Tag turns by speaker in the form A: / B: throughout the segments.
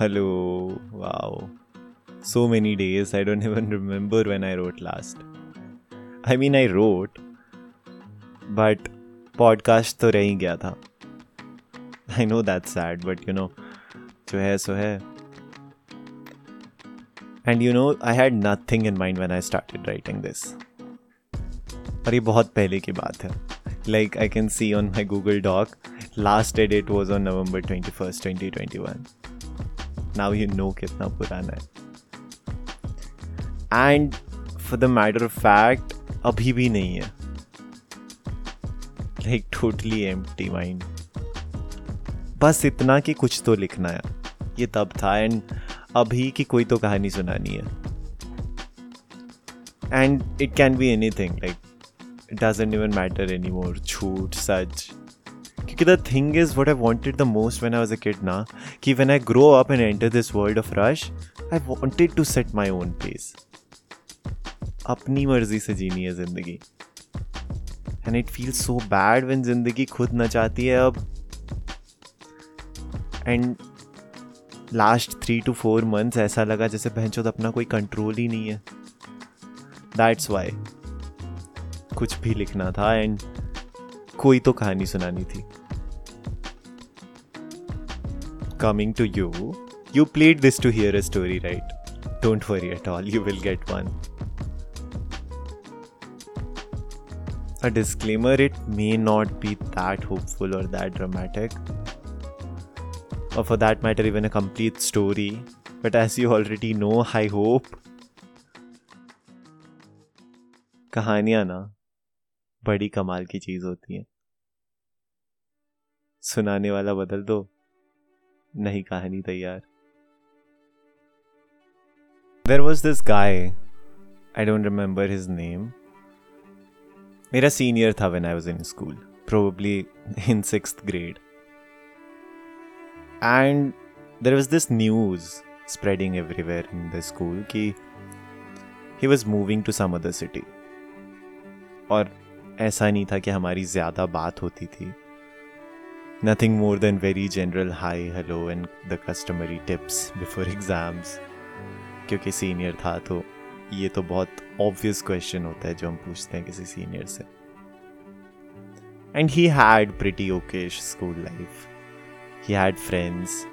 A: Hello wow so many days I don't even remember when I wrote last I mean I wrote but podcast तो रह ही गया था. I know that sad but you know जो है, सो है. And you know I had nothing in mind when I started writing this और ये बहुत पहले की बात है. Like I can see on my Google doc last date was on November twenty first twenty twenty one Now you know कितना पुराना है. And for the matter of fact अभी भी नहीं है। लाइक टोटली एम्प्टी माइंड बस इतना कि कुछ तो लिखना है। ये तब था एंड अभी की कोई तो कहानी सुनानी है। And it can be anything like doesn't even matter anymore झूठ, सच क्योंकि the thing is what I wanted the most when I was a kid ना कि when I grow up and enter this world of rush I wanted to set my own pace अपनी मर्ज़ी से जीनी है ज़िंदगी। And it feel so bad when ज़िंदगी खुद न चाहती है अब। And last three two four months ऐसा लगा जैसे बहनचोद अपना कोई कंट्रोल ही नहीं है। दैट्स वाई कुछ भी लिखना था एंड कोई तो कहानी सुनानी थी coming to you you played this to hear a story right don't worry at all you will get one a disclaimer it may not be that hopeful or that dramatic or for that matter even a complete story but as you already know i hope कहानियाँ ना बड़ी कमाल की चीज़ होती है। सुनाने वाला बदल दो। नहीं कहानी तैयार। There was this guy I don't remember his name मेरा सीनियर था when I was in school probably in six grade and there was this news spreading everywhere in the school कि he was moving to some other city और ऐसा नहीं था कि हमारी ज़्यादा बात होती थी। Nothing more than very general hi hello and the customary tips before exams क्योंकि सीनियर था तो ये तो बहुत ऑब्वियस क्वेश्चन होता है जो हम पूछते हैं किसी सीनियर से। And he had pretty okayish school life he had friends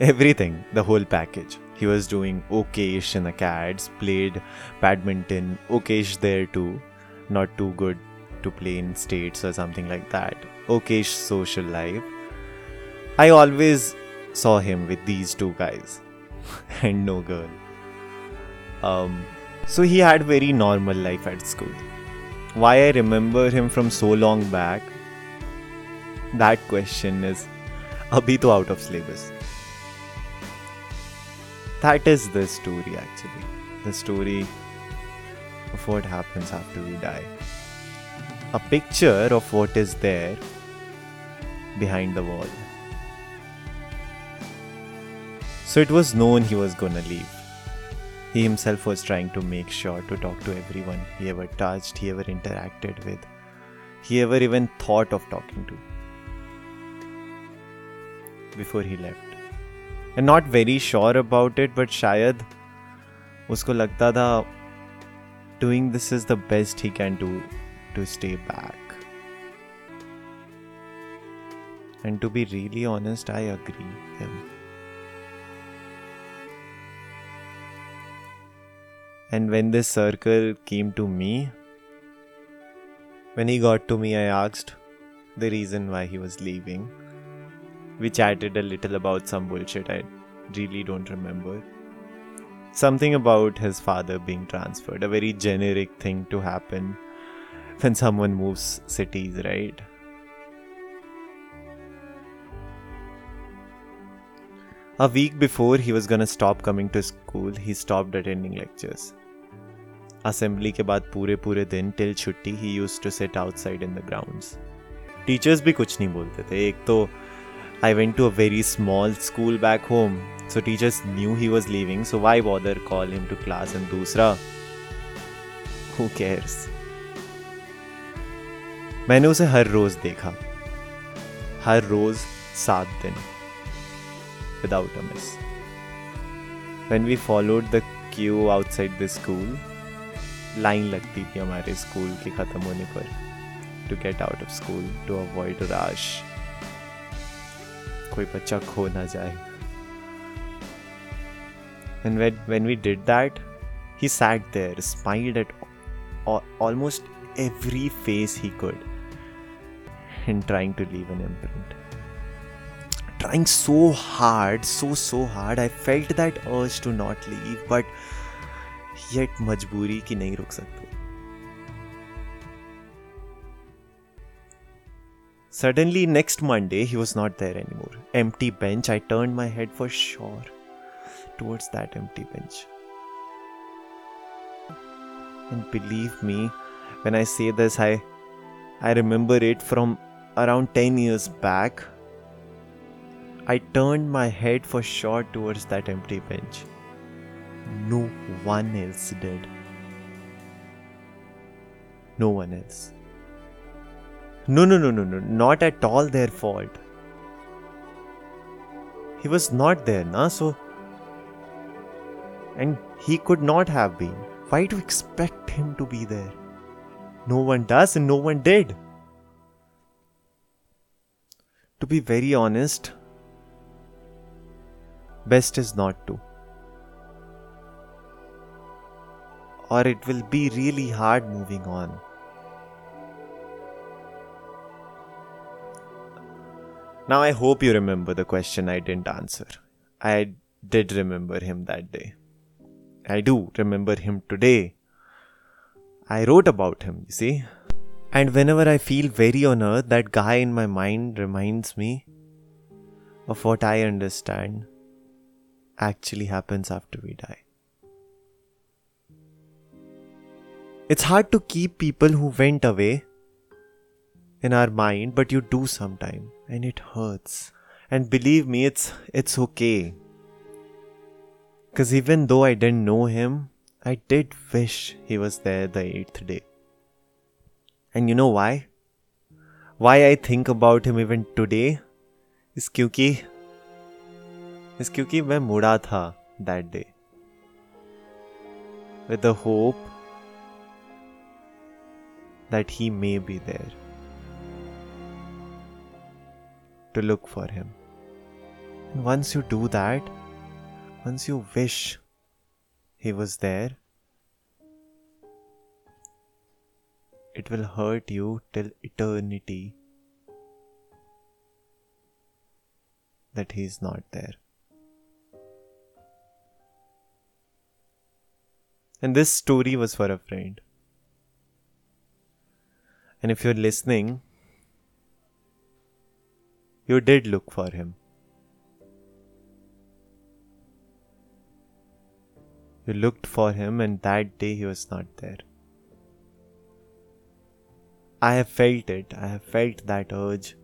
A: everything, the whole package. He was doing okayish in acads played badminton okayish there too not too good to play in states or something like that okayish social life i always saw him with these two guys and no girl um, so he had very normal life at school. Why I remember him from so long back? That question is abhi to out of syllabus. That is the story actually. The story of what happens after we die. A picture of what is there behind the wall. So it was known he was gonna leave. He himself was trying to make sure to talk to everyone he ever touched, he ever interacted with, he ever even thought of talking to before he left. Not very sure about it, but shayad usko lagta tha doing this is the best he can do to stay back. And to be really honest, I agree with him. And when this circle came to me, when he got to me, I asked the reason why he was leaving. We chatted a little about some bullshit I really don't remember. Something about his father being transferred, a very generic thing to happen when someone moves cities, right? A week before he was gonna stop coming to school, he stopped attending lectures. Assembly के बाद पूरे पूरे दिन till छुट्टी ही use to set outside in the grounds teachers भी कुछ नहीं बोलते थे एक तो I went to a very small school back home, so teachers knew he was leaving, so why bother call him to class and dusra? Who cares? मैंने उसे हर रोज देखा हर रोज सात दिन without a miss when we followed the queue outside the school line लगती थी हमारे school के ख़त्म होने पर to get out of school to avoid rush कोई बच्चा खो ना जाए। And when when we did that he sat there smiled at almost every face he could in trying to leave an imprint trying so hard so so hard I felt that ours to not leave but yet मजबूरी की नहीं रुक सकते Suddenly, next Monday, he was not there anymore. Empty bench. I turned my head for sure towards that empty bench. And believe me, when I say this, I, I remember it from around 10 years back. I turned my head for sure towards that empty bench. No one else did. No one else. No, no, no, no, no, not at all their fault. He was not there, na, so. And he could not have been. Why do you expect him to be there? No one does, and no one did. To be very honest, best is not to. Or it will be really hard moving on. Now, I hope you remember the question I didn't answer. I did remember him that day. I do remember him today. I wrote about him, you see. And whenever I feel very on earth, that guy in my mind reminds me of what I understand actually happens after we die. It's hard to keep people who went away in our mind, but you do sometime and it hurts. And believe me, it's it's okay. Cause even though I didn't know him, I did wish he was there the eighth day. And you know why? Why I think about him even today is क्योंकि is क्योंकि मैं मुड़ा था that day with the hope that he may be there. to look for Him. And once you do that, once you wish He was there, it will hurt you till eternity that He is not there. And this story was for a friend. And if you're listening, you did look for him. You looked for him, and that day he was not there. I have felt it. I have felt that urge.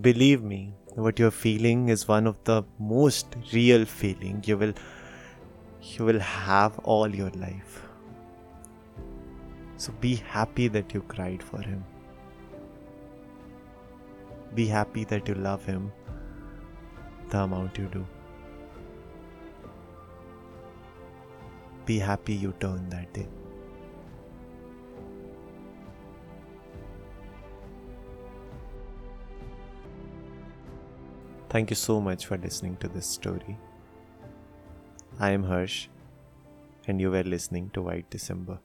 A: Believe me, what you're feeling is one of the most real feeling you will you will have all your life. So be happy that you cried for him. Be happy that you love Him the amount you do. Be happy you turned that day. Thank you so much for listening to this story. I am Harsh, and you were listening to White December.